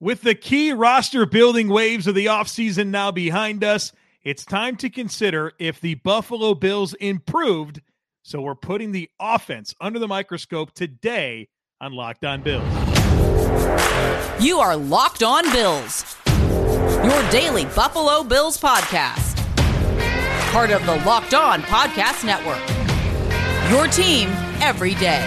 With the key roster building waves of the offseason now behind us, it's time to consider if the Buffalo Bills improved. So we're putting the offense under the microscope today on Locked On Bills. You are Locked On Bills, your daily Buffalo Bills podcast. Part of the Locked On Podcast Network. Your team every day.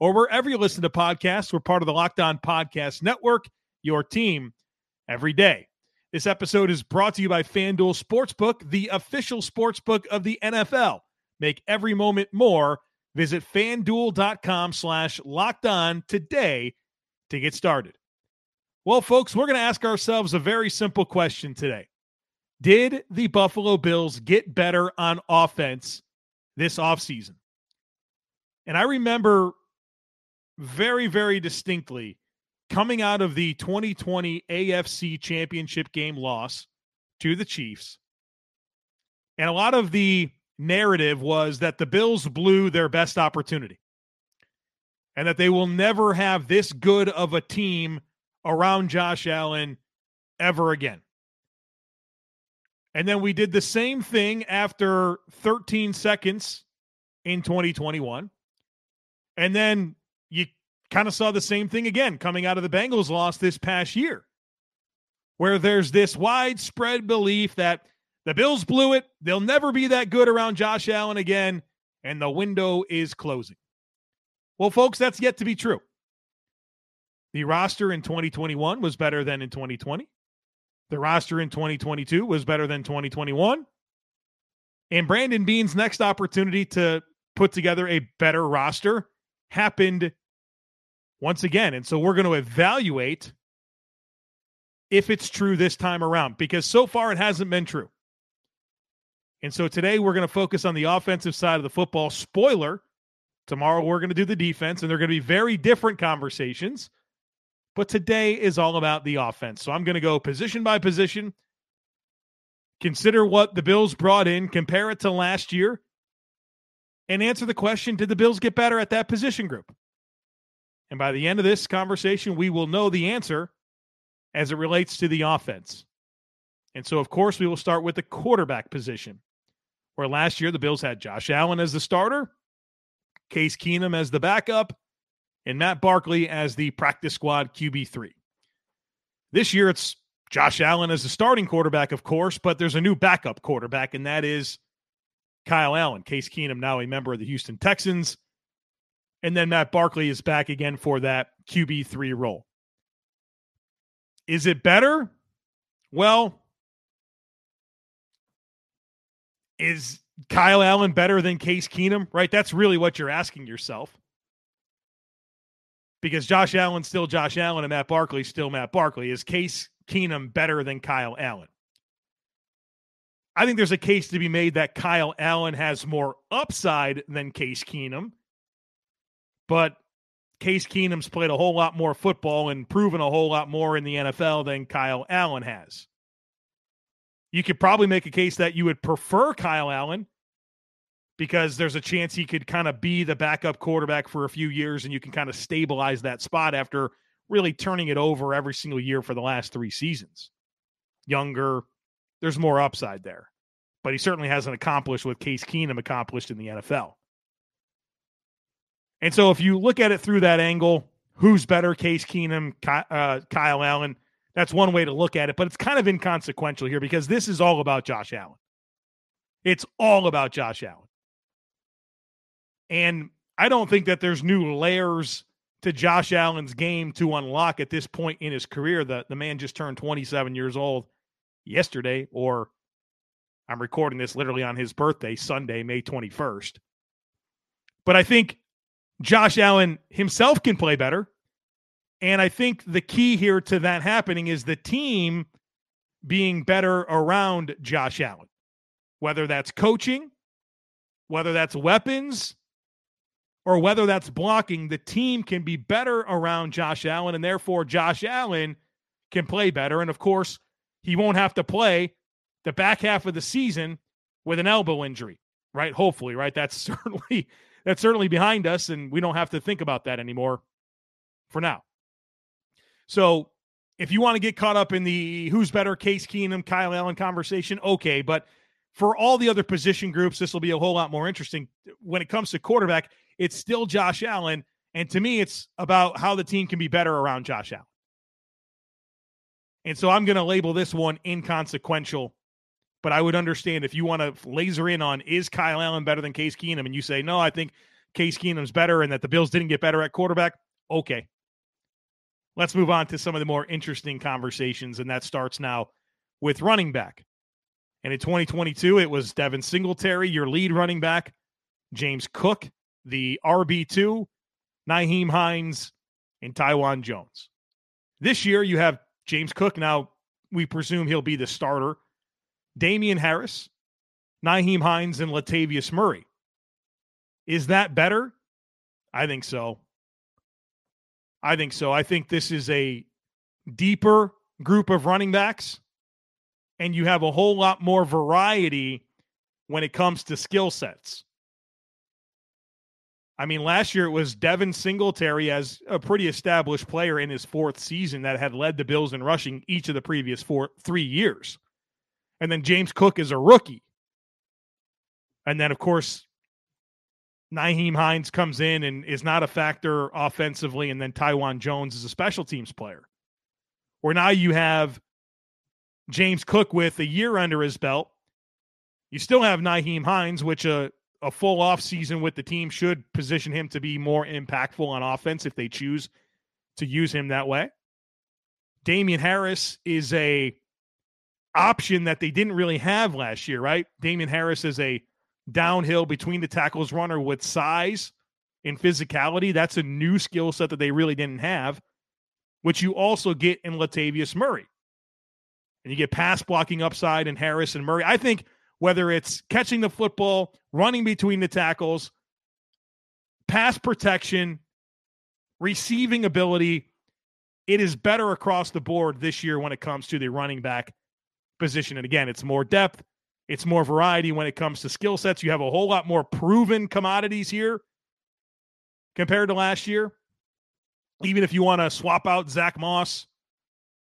or wherever you listen to podcasts. We're part of the Locked On Podcast Network, your team every day. This episode is brought to you by FanDuel Sportsbook, the official sportsbook of the NFL. Make every moment more. Visit fanduel.com slash locked on today to get started. Well, folks, we're going to ask ourselves a very simple question today. Did the Buffalo Bills get better on offense this offseason? And I remember very, very distinctly coming out of the 2020 AFC championship game loss to the Chiefs. And a lot of the narrative was that the Bills blew their best opportunity and that they will never have this good of a team around Josh Allen ever again. And then we did the same thing after 13 seconds in 2021. And then you kind of saw the same thing again coming out of the Bengals loss this past year, where there's this widespread belief that the Bills blew it. They'll never be that good around Josh Allen again, and the window is closing. Well, folks, that's yet to be true. The roster in 2021 was better than in 2020. The roster in 2022 was better than 2021. And Brandon Beane's next opportunity to put together a better roster happened once again. And so we're going to evaluate if it's true this time around because so far it hasn't been true. And so today we're going to focus on the offensive side of the football. Spoiler, tomorrow we're going to do the defense, and they're going to be very different conversations. But today is all about the offense. So I'm going to go position by position, consider what the Bills brought in, compare it to last year, and answer the question Did the Bills get better at that position group? And by the end of this conversation, we will know the answer as it relates to the offense. And so, of course, we will start with the quarterback position, where last year the Bills had Josh Allen as the starter, Case Keenum as the backup, and Matt Barkley as the practice squad QB3. This year, it's Josh Allen as the starting quarterback, of course, but there's a new backup quarterback, and that is Kyle Allen. Case Keenum, now a member of the Houston Texans. And then Matt Barkley is back again for that QB3 role. Is it better? Well, is Kyle Allen better than Case Keenum? Right? That's really what you're asking yourself. Because Josh Allen's still Josh Allen and Matt Barkley's still Matt Barkley. Is Case Keenum better than Kyle Allen? I think there's a case to be made that Kyle Allen has more upside than Case Keenum but Case Keenum's played a whole lot more football and proven a whole lot more in the NFL than Kyle Allen has. You could probably make a case that you would prefer Kyle Allen because there's a chance he could kind of be the backup quarterback for a few years and you can kind of stabilize that spot after really turning it over every single year for the last three seasons. Younger, there's more upside there. But he certainly hasn't accomplished what Case Keenum accomplished in the NFL. And so if you look at it through that angle, who's better, Case Keenum, uh, Kyle Allen? That's one way to look at it, but it's kind of inconsequential here because this is all about Josh Allen. It's all about Josh Allen. And I don't think that there's new layers to Josh Allen's game to unlock at this point in his career. The, the man just turned 27 years old yesterday, or I'm recording this literally on his birthday, Sunday, May 21st. But I think Josh Allen himself can play better. And I think the key here to that happening is the team being better around Josh Allen, whether that's coaching, whether that's weapons, or whether that's blocking. The team can be better around Josh Allen, and therefore Josh Allen can play better. And of course, he won't have to play the back half of the season with an elbow injury, right? Hopefully, right? That's certainly that's certainly behind us, and we don't have to think about that anymore for now. So if you want to get caught up in the who's better, Case Keenum, Kyle Allen conversation, okay. But for all the other position groups, this will be a whole lot more interesting. When it comes to quarterback, it's still Josh Allen. And to me, it's about how the team can be better around Josh Allen. And so I'm going to label this one inconsequential. But I would understand if you want to laser in on is Kyle Allen better than Case Keenum, and you say, no, I think Case Keenum's better and that the Bills didn't get better at quarterback. Okay. Let's move on to some of the more interesting conversations, and that starts now with running back. And in 2022, it was Devin Singletary, your lead running back, James Cook, the RB2, Nyheim Hines, and Taiwan Jones. This year, you have James Cook. Now, we presume he'll be the starter. Damien Harris, Nyheim Hines, and Latavius Murray. Is that better? I think so. I think so. I think this is a deeper group of running backs, and you have a whole lot more variety when it comes to skill sets. I mean, last year it was Devin Singletary as a pretty established player in his fourth season that had led the Bills in rushing each of the previous four three years. And then James Cook is a rookie. And then, of course, Nyheim Hines comes in and is not a factor offensively, and then Taiwan Jones is a special teams player. Where now you have James Cook with a year under his belt. You still have Nyheim Hines, which a, a full off season with the team should position him to be more impactful on offense if they choose to use him that way. Damien Harris is a option that they didn't really have last year, right? Damien Harris is a downhill between the tackles runner with size and physicality. That's a new skill set that they really didn't have, which you also get in Latavius Murray. And you get pass blocking upside in Harris and Murray. I think whether it's catching the football, running between the tackles, pass protection, receiving ability, it is better across the board this year when it comes to the running back position. And again, it's more depth, it's more variety when it comes to skill sets. You have a whole lot more proven commodities here compared to last year. Even if you want to swap out Zach Moss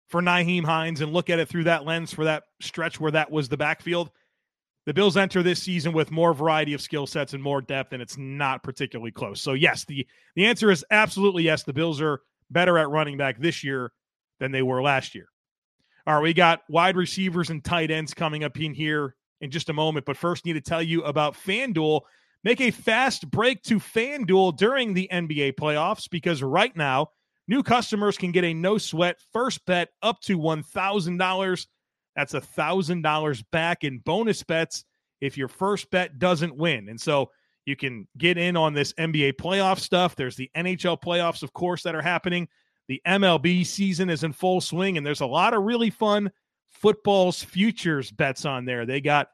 for Nyheim Hines and look at it through that lens for that stretch where that was the backfield, the Bills enter this season with more variety of skill sets and more depth, and it's not particularly close. So, yes, the, the answer is absolutely yes. The Bills are better at running back this year than they were last year. All right, we got wide receivers and tight ends coming up in here in just a moment. But first, need to tell you about FanDuel. Make a fast break to FanDuel during the NBA playoffs because right now, new customers can get a no sweat first bet up to $1,000. That's a $1,000 back in bonus bets if your first bet doesn't win. And so you can get in on this NBA playoff stuff. There's the NHL playoffs, of course, that are happening. The MLB season is in full swing, and there's a lot of really fun football's futures bets on there. They got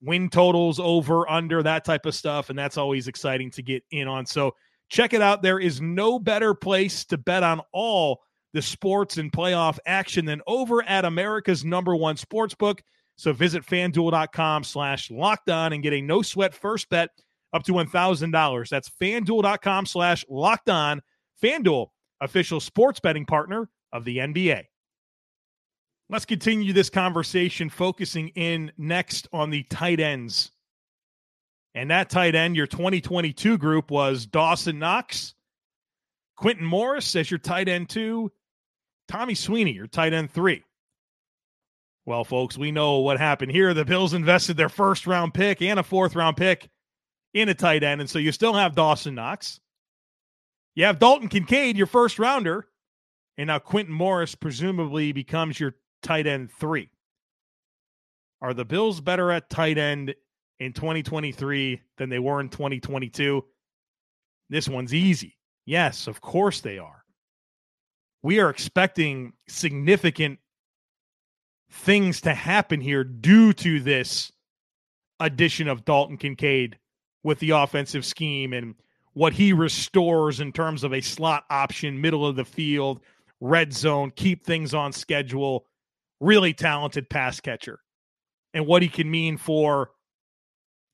win totals over, under, that type of stuff. And that's always exciting to get in on. So check it out. There is no better place to bet on all the sports and playoff action than over at America's number one sports book. So visit fanduel.com slash locked on and get a no sweat first bet up to $1,000. That's fanduel.com slash locked on. Fanduel, official sports betting partner of the NBA. Let's continue this conversation, focusing in next on the tight ends. And that tight end, your 2022 group was Dawson Knox, Quintin Morris as your tight end two, Tommy Sweeney, your tight end three. Well, folks, we know what happened here. The Bills invested their first round pick and a fourth round pick in a tight end. And so you still have Dawson Knox. You have Dalton Kincaid, your first rounder. And now Quintin Morris presumably becomes your tight end three. Are the Bills better at tight end in 2023 than they were in 2022? this one's easy. Yes, of course they are. We are expecting significant things to happen here due to this addition of Dalton Kincaid with the offensive scheme and what he restores in terms of a slot option, middle of the field, red zone, keep things on schedule, really talented pass catcher, and what he can mean for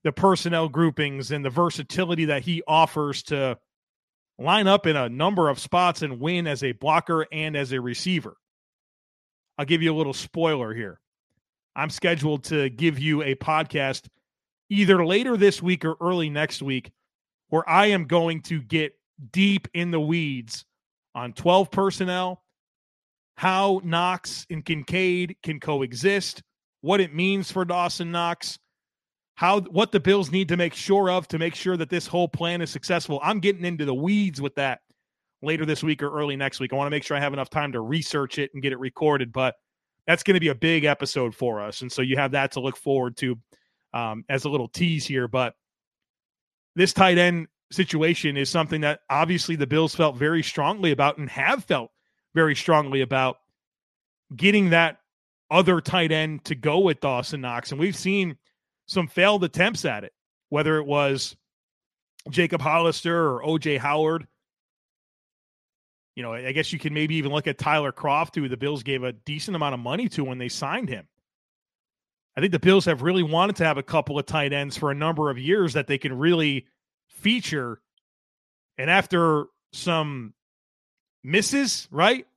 the personnel groupings and the versatility that he offers to line up in a number of spots and win as a blocker and as a receiver. I'll give you a little spoiler here. I'm scheduled to give you a podcast either later this week or early next week where I am going to get deep in the weeds on 12 personnel, how Knox and Kincaid can coexist, what it means for Dawson Knox, how what the Bills need to make sure of to make sure that this whole plan is successful. I'm getting into the weeds with that later this week or early next week. I want to make sure I have enough time to research it and get it recorded, but that's going to be a big episode for us. And so you have that to look forward to um, as a little tease here. But this tight end situation is something that obviously the Bills felt very strongly about and have felt very strongly about getting that other tight end to go with Dawson Knox. And we've seen some failed attempts at it, whether it was Jacob Hollister or OJ Howard. You know, I guess you can maybe even look at Tyler Kroft, who the Bills gave a decent amount of money to when they signed him. I think the Bills have really wanted to have a couple of tight ends for a number of years that they can really feature. And after some misses, right?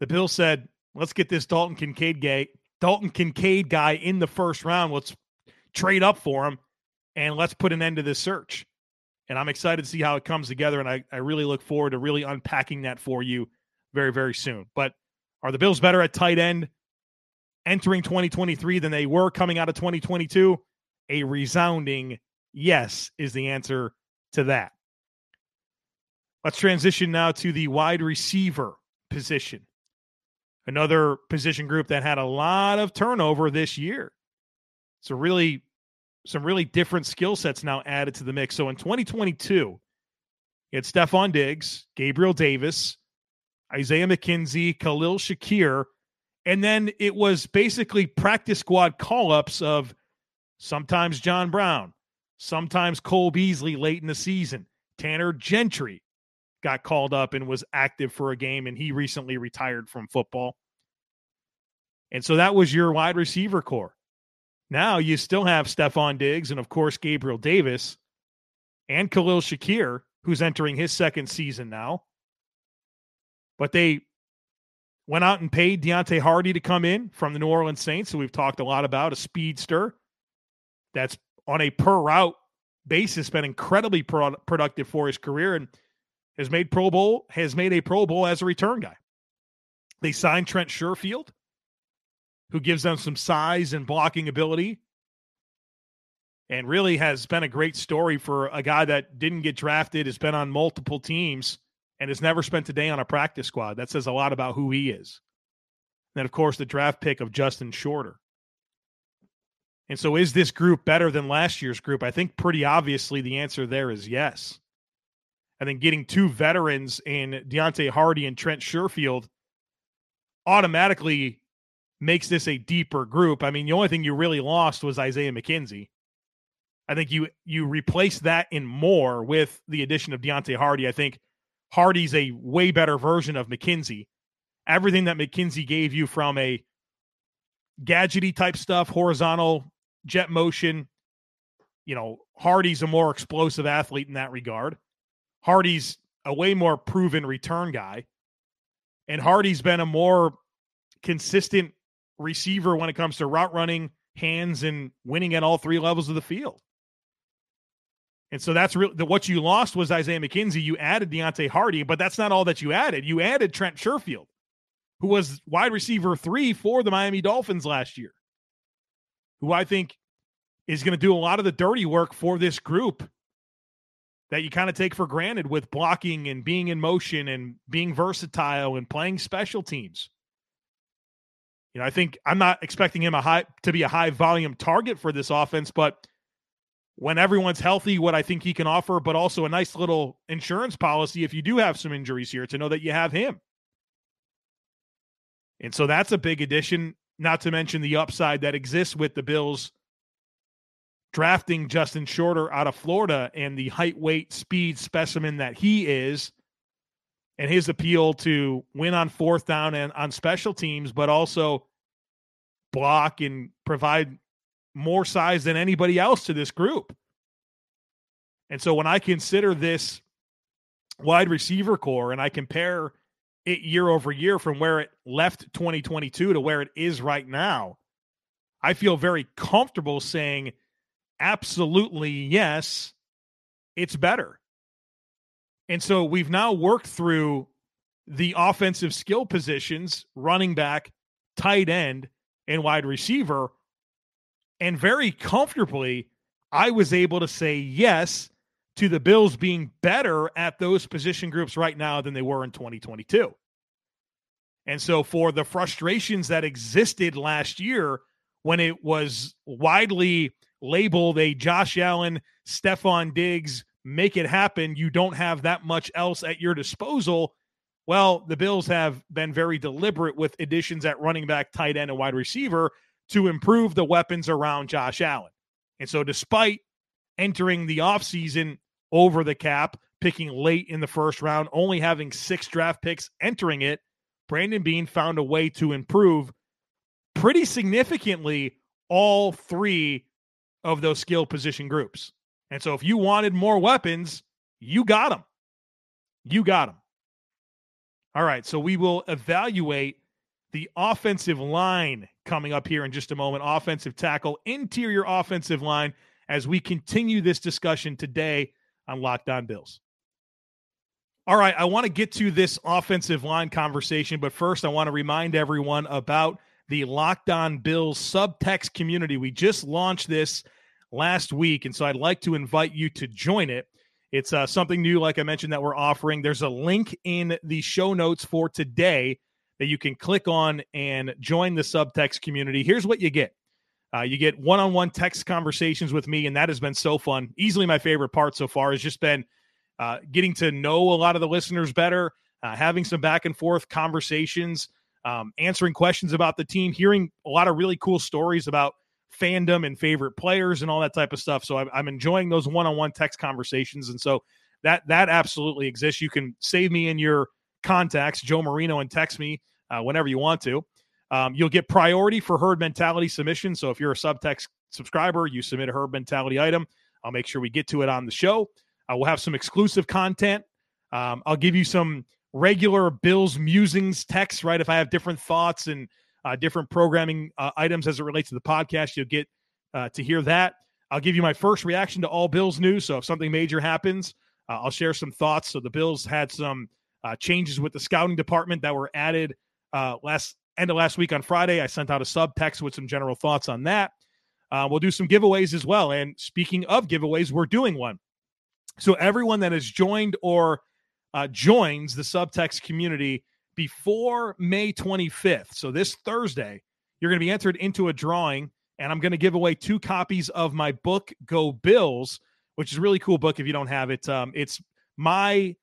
The Bills said, let's get this Dalton Kincaid guy, Dalton Kincaid guy in the first round. Let's trade up for him and let's put an end to this search. And I'm excited to see how it comes together. And I, I really look forward to really unpacking that for you very, very soon. But are the Bills better at tight end entering 2023 than they were coming out of 2022? A resounding yes is the answer to that. Let's transition now to the wide receiver position. Another position group that had a lot of turnover this year. So really some really different skill sets now added to the mix. So in 2022, it's had Stefon Diggs, Gabriel Davis, Isaiah McKenzie, Khalil Shakir, and then it was basically practice squad call ups of sometimes John Brown, sometimes Cole Beasley late in the season. Tanner Gentry got called up and was active for a game, and he recently retired from football. And so that was your wide receiver corps. Now you still have Stefon Diggs and, of course, Gabriel Davis and Khalil Shakir, who's entering his second season now. But they went out and paid Deonte Harty to come in from the New Orleans Saints, who we've talked a lot about, a speedster that's on a per route basis been incredibly pro- productive for his career and has made Pro Bowl, has made a Pro Bowl as a return guy. They signed Trent Sherfield, who gives them some size and blocking ability. And really has been a great story for a guy that didn't get drafted, has been on multiple teams, and has never spent a day on a practice squad. That says a lot about who he is. And then, of course, the draft pick of Justin Shorter. And so, is this group better than last year's group? I think pretty obviously the answer there is yes. And then getting two veterans in Deonte Harty and Trent Sherfield automatically makes this a deeper group. I mean, the only thing you really lost was Isaiah McKenzie. I think you you replace that in more with the addition of Deonte Harty. I think Harty's a way better version of McKenzie. Everything that McKenzie gave you from a gadgety type stuff, horizontal jet motion, you know, Harty's a more explosive athlete in that regard. Harty's a way more proven return guy. And Harty's been a more consistent receiver when it comes to route running, hands, and winning at all three levels of the field. And so that's. What you lost was Isaiah McKenzie. You added Deonte Harty, but that's not all that you added. You added Trent Sherfield, who was wide receiver three for the Miami Dolphins last year, who I think is going to do a lot of the dirty work for this group that you kind of take for granted with blocking and being in motion and being versatile and playing special teams. You know, I think I'm not expecting him a high to be a high volume target for this offense, but when everyone's healthy, what I think he can offer, but also a nice little insurance policy if you do have some injuries here to know that you have him. And so that's a big addition, not to mention the upside that exists with the Bills drafting Justin Shorter out of Florida and the height, weight, speed specimen that he is, and his appeal to win on fourth down and on special teams, but also block and provide more size than anybody else to this group. And so when I consider this wide receiver corps and I compare it year over year from where it left 2022 to where it is right now, I feel very comfortable saying absolutely yes, it's better. And so we've now worked through the offensive skill positions, running back, tight end, and wide receiver. And very comfortably, I was able to say yes to the Bills being better at those position groups right now than they were in 2022. And so, for the frustrations that existed last year when it was widely labeled a Josh Allen, Stefon Diggs, make it happen, you don't have that much else at your disposal. Well, the Bills have been very deliberate with additions at running back, tight end, and wide receiver to improve the weapons around Josh Allen. And so, despite entering the offseason over the cap, picking late in the first round, only having six draft picks entering it, Brandon Beane found a way to improve pretty significantly all three of those skill position groups. And so, if you wanted more weapons, you got them. You got them. All right. So, we will evaluate the offensive line coming up here in just a moment. Offensive tackle, interior offensive line, as we continue this discussion today on Locked On Bills. All right, I want to get to this offensive line conversation, but first I want to remind everyone about the Locked On Bills subtext community. We just launched this last week, and so I'd like to invite you to join it. It's uh, something new, like I mentioned, that we're offering. There's a link in the show notes for today that you can click on and join the subtext community. Here's what you get uh, you get one on one text conversations with me, and that has been so fun. Easily my favorite part so far has just been uh, getting to know a lot of the listeners better, uh, having some back and forth conversations, um, answering questions about the team, hearing a lot of really cool stories about fandom and favorite players and all that type of stuff. So I'm, I'm enjoying those one on one text conversations. And so that that absolutely exists. You can save me in your contacts, Joe Marino, and text me uh, whenever you want to. Um, you'll get priority for herd mentality submission. So if you're a subtext subscriber, you submit a herd mentality item. I'll make sure we get to it on the show. Uh, we'll have some exclusive content. Um, I'll give you some regular Bills musings text, right? If I have different thoughts and uh, different programming uh, items as it relates to the podcast, you'll get uh, to hear that. I'll give you my first reaction to all Bills news. So if something major happens, uh, I'll share some thoughts. So the Bills had some uh, changes with the scouting department that were added uh, last end of last week on Friday. I sent out a sub text with some general thoughts on that. We'll do some giveaways as well. And speaking of giveaways, we're doing one. So everyone that has joined or joins the subtext community before May 25th, so this Thursday, you're going to be entered into a drawing, and I'm going to give away two copies of my book, Go Bills, which is a really cool book if you don't have it. Um, it's my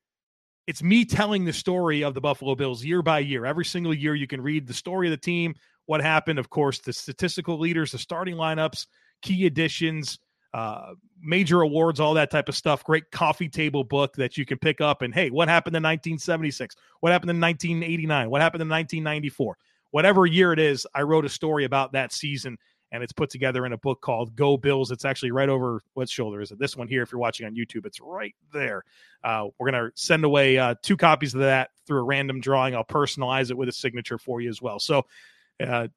it's me telling the story of the Buffalo Bills year by year. Every single year, you can read the story of the team, what happened, of course, the statistical leaders, the starting lineups, key additions, uh, major awards, all that type of stuff. Great coffee table book that you can pick up. And hey, what happened in 1976? What happened in 1989? What happened in 1994? Whatever year it is, I wrote a story about that season and it's put together in a book called Go Bills. It's actually right over what shoulder is it? This one here. If you're watching on YouTube, it's right there. Uh, we're gonna send away uh, two copies of that through a random drawing. I'll personalize it with a signature for you as well. So. Uh,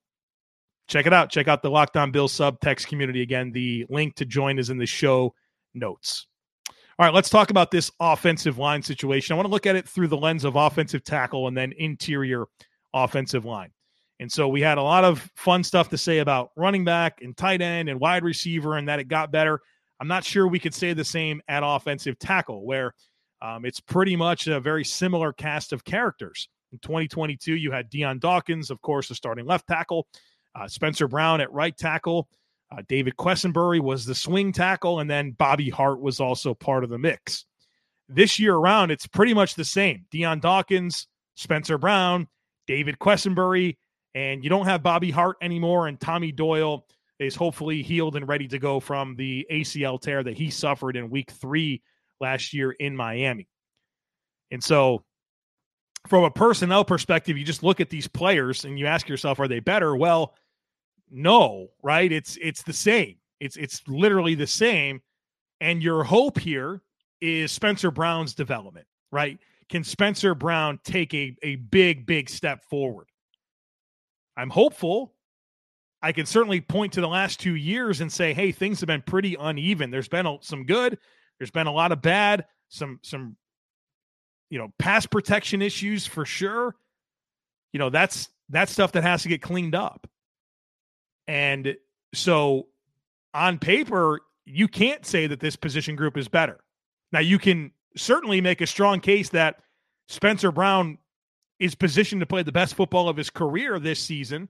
check it out. Check out the Locked On Bills subtext community. Again, the link to join is in the show notes. All right, let's talk about this offensive line situation. I want to look at it through the lens of offensive tackle and then interior offensive line. And so we had a lot of fun stuff to say about running back and tight end and wide receiver and that it got better. I'm not sure we could say the same at offensive tackle, where um, it's pretty much a very similar cast of characters. In 2022, you had Dion Dawkins, of course, the starting left tackle, uh, Spencer Brown at right tackle, Uh, David Quessenberry was the swing tackle, and then Bobby Hart was also part of the mix. This year around, it's pretty much the same. Dion Dawkins, Spencer Brown, David Quessenberry, and you don't have Bobby Hart anymore, and Tommy Doyle is hopefully healed and ready to go from the ACL tear that he suffered in week three last year in Miami. And so, from a personnel perspective, you just look at these players and you ask yourself, are they better? Well, no, right? It's it's the same. It's it's literally the same. And your hope here is Spencer Brown's development, right? Can Spencer Brown take a, a big, big step forward? I'm hopeful I can certainly point to the last two years and say, hey, things have been pretty uneven. There's been a, some good, there's been a lot of bad, some some you know pass protection issues for sure. You know that's that's stuff that has to get cleaned up. And so on paper, you can't say that this position group is better. Now you can certainly make a strong case that Spencer Brown is positioned to play the best football of his career this season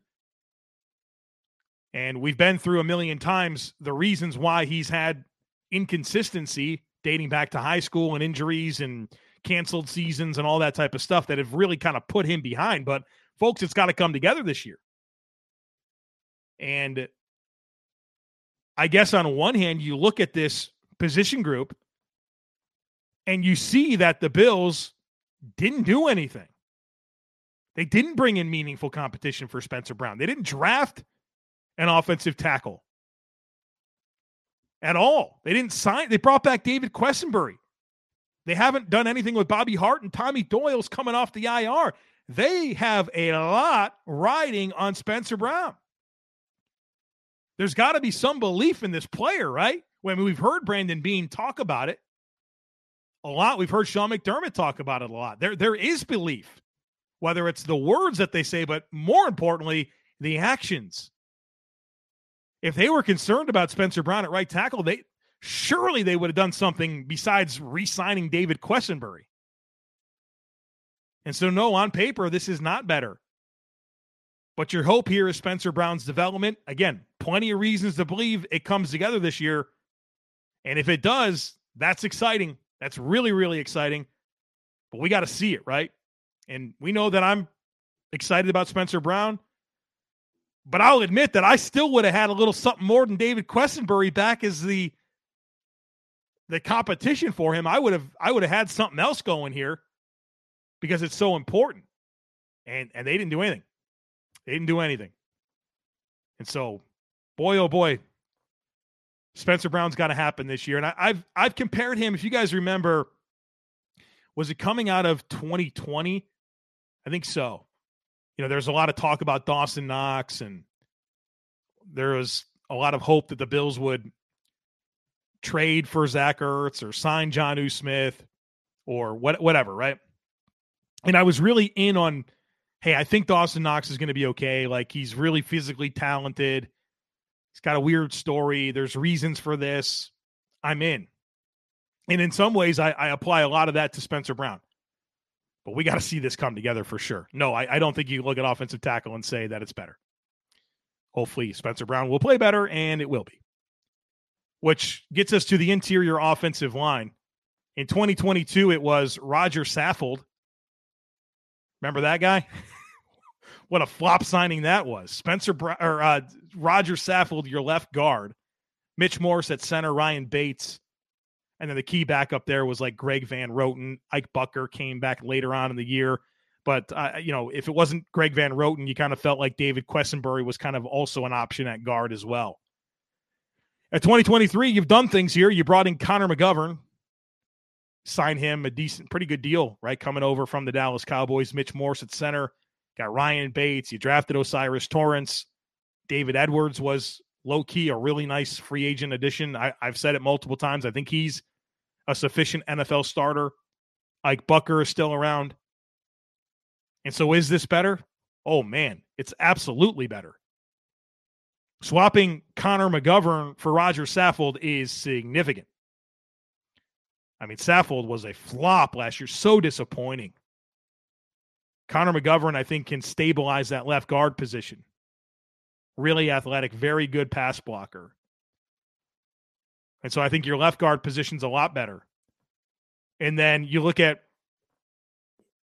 and we've been through a million times the reasons why he's had inconsistency dating back to high school and injuries and canceled seasons and all that type of stuff that have really kind of put him behind. But folks, it's got to come together this year. And I guess on one hand, you look at this position group and you see that the Bills didn't do anything. They didn't bring in meaningful competition for Spencer Brown. They didn't draft an offensive tackle at all. They didn't sign. They brought back David Quessenberry. They haven't done anything with Bobby Hart and Tommy Doyle's coming off the IR. They have a lot riding on Spencer Brown. There's got to be some belief in this player, right? When we've heard Brandon Beane talk about it a lot, we've heard Sean McDermott talk about it a lot. There, there is belief, whether it's the words that they say, but more importantly, the actions if they were concerned about Spencer Brown at right tackle, they surely they would have done something besides re-signing David Quessenberry. And so, no, on paper, this is not better. But your hope here is Spencer Brown's development. Again, plenty of reasons to believe it comes together this year. And if it does, that's exciting. That's really, really exciting. But we got to see it, right? And we know that I'm excited about Spencer Brown. But I'll admit that I still would have had a little something more than David Quessenberry back as the the competition for him. I would have I would have had something else going here because it's so important. And and they didn't do anything. They didn't do anything. And so, boy oh boy, Spencer Brown's got to happen this year. And I, I've I've compared him. If you guys remember, was it coming out of 2020? I think so you know, there's a lot of talk about Dawson Knox, and there was a lot of hope that the Bills would trade for Zach Ertz or sign Jonnu Smith or what, whatever, right? And I was really in on, hey, I think Dawson Knox is going to be okay. Like he's really physically talented. He's got a weird story. There's reasons for this. I'm in. And in some ways, I, I apply a lot of that to Spencer Brown. But we got to see this come together for sure. No, I, I don't think you look at offensive tackle and say that it's better. Hopefully, Spencer Brown will play better, and it will be. Which gets us to the interior offensive line. In 2022, it was Roger Saffold. Remember that guy? what a flop signing that was. Spencer Bra- or uh, Roger Saffold, your left guard. Mitch Morse at center. Ryan Bates and then the key backup there was like Greg Van Roten. Ike Boettger came back later on in the year. But, uh, you know, if it wasn't Greg Van Roten, you kind of felt like David Quessenberry was kind of also an option at guard as well. At 2023, you've done things here. You brought in Connor McGovern, signed him a decent, pretty good deal, right? Coming over from the Dallas Cowboys. Mitch Morse at center. Got Ryan Bates. You drafted O'Cyrus Torrence. David Edwards was low key a really nice free agent addition. I, have said it multiple times. I think he's a sufficient NFL starter. Ike Boettger is still around. And so is this better? Oh man, it's absolutely better. Swapping Connor McGovern for Roger Saffold is significant. I mean, Saffold was a flop last year, so disappointing. Connor McGovern, I think, can stabilize that left guard position. really athletic, very good pass blocker. And so I think your left guard position's a lot better. And then you look at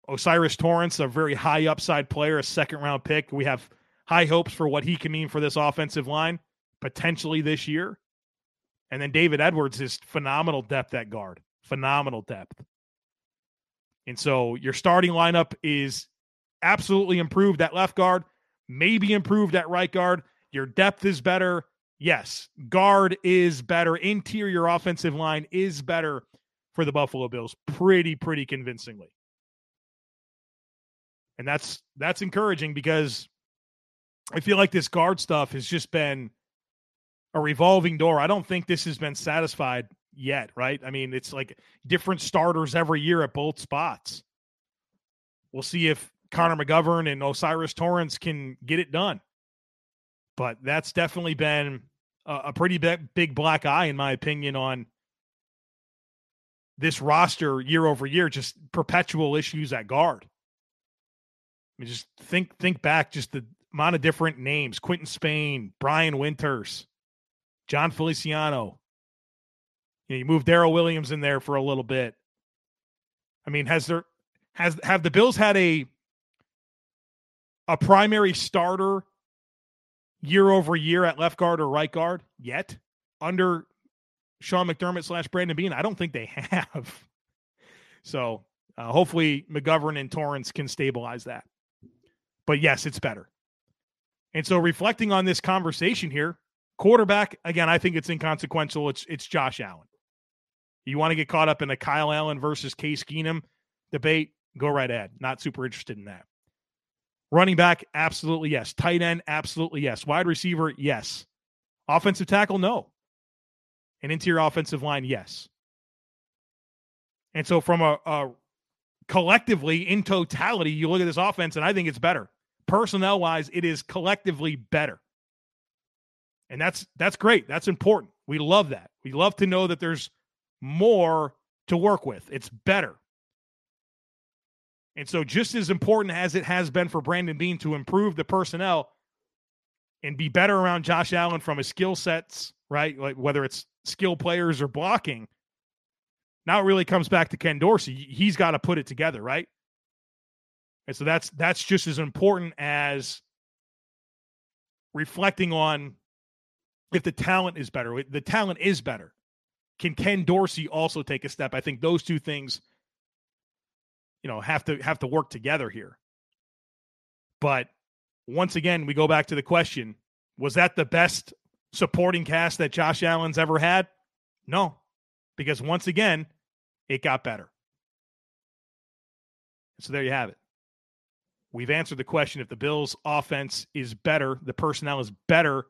O'Cyrus Torrence, a very high upside player, a second round pick. We have high hopes for what he can mean for this offensive line potentially this year. And then David Edwards is phenomenal depth at guard, phenomenal depth. And so your starting lineup is absolutely improved at left guard, maybe improved at right guard. Your depth is better. Yes, guard is better. Interior offensive line is better for the Buffalo Bills pretty pretty convincingly. And that's that's encouraging because I feel like this guard stuff has just been a revolving door. I don't think this has been satisfied yet, right? I mean, it's like different starters every year at both spots. We'll see if Connor McGovern and O'Cyrus Torrence can get it done. But that's definitely been a, a pretty big, big black eye, in my opinion, on this roster year over year, just perpetual issues at guard. I mean, just think think back, just the amount of different names: Quinton Spain, Brian Winters, Jon Feliciano. You, know, you move Daryl Williams in there for a little bit. I mean, has there has have the Bills had a a primary starter year over year at left guard or right guard yet under Sean McDermott slash Brandon Beane? I don't think they have. So uh, hopefully McGovern and Torrence can stabilize that. But yes, it's better. And so reflecting on this conversation here, quarterback, again, I think it's inconsequential. It's it's Josh Allen. You want to get caught up in a Kyle Allen versus Case Keenum debate, go right ahead. Not super interested in that. Running back, absolutely yes. Tight end, absolutely yes. Wide receiver, yes. Offensive tackle, no. An interior offensive line, yes. And so, from a, a collectively in totality, you look at this offense, and I think it's better. Personnel wise, it is collectively better. And that's that's great. That's important. We love that. We love to know that there's more to work with. It's better. And so, just as important as it has been for Brandon Beane to improve the personnel and be better around Josh Allen from his skill sets, right? Like whether it's skill players or blocking, now it really comes back to Ken Dorsey. He's got to put it together, right? And so that's that's just as important as reflecting on if the talent is better. The talent is better. Can Ken Dorsey also take a step? I think those two things you know have to have to work together here. But once again, we go back to the question: Was that the best supporting cast that Josh Allen's ever had? No, because once again, it got better. So there you have it. We've answered the question if the Bills' offense is better, the personnel is better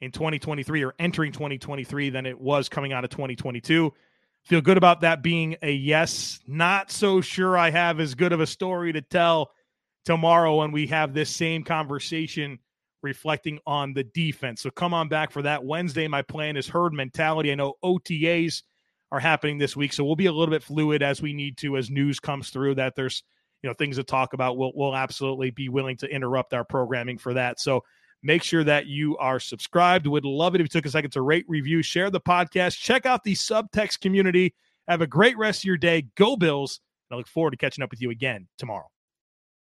in 2023 or entering 2023 than it was coming out of 2022. Feel good about that being a yes. Not so sure I have as good of a story to tell tomorrow when we have this same conversation reflecting on the defense. So come on back for that. Wednesday, my plan is herd mentality. I know OTAs are happening this week, so we'll be a little bit fluid as we need to as news comes through that there's you know things to talk about. We'll we'll absolutely be willing to interrupt our programming for that. So Make sure that you are subscribed. Would love it if you took a second to rate, review, share the podcast. Check out the subtext community. Have a great rest of your day. Go Bills. I look forward to catching up with you again tomorrow.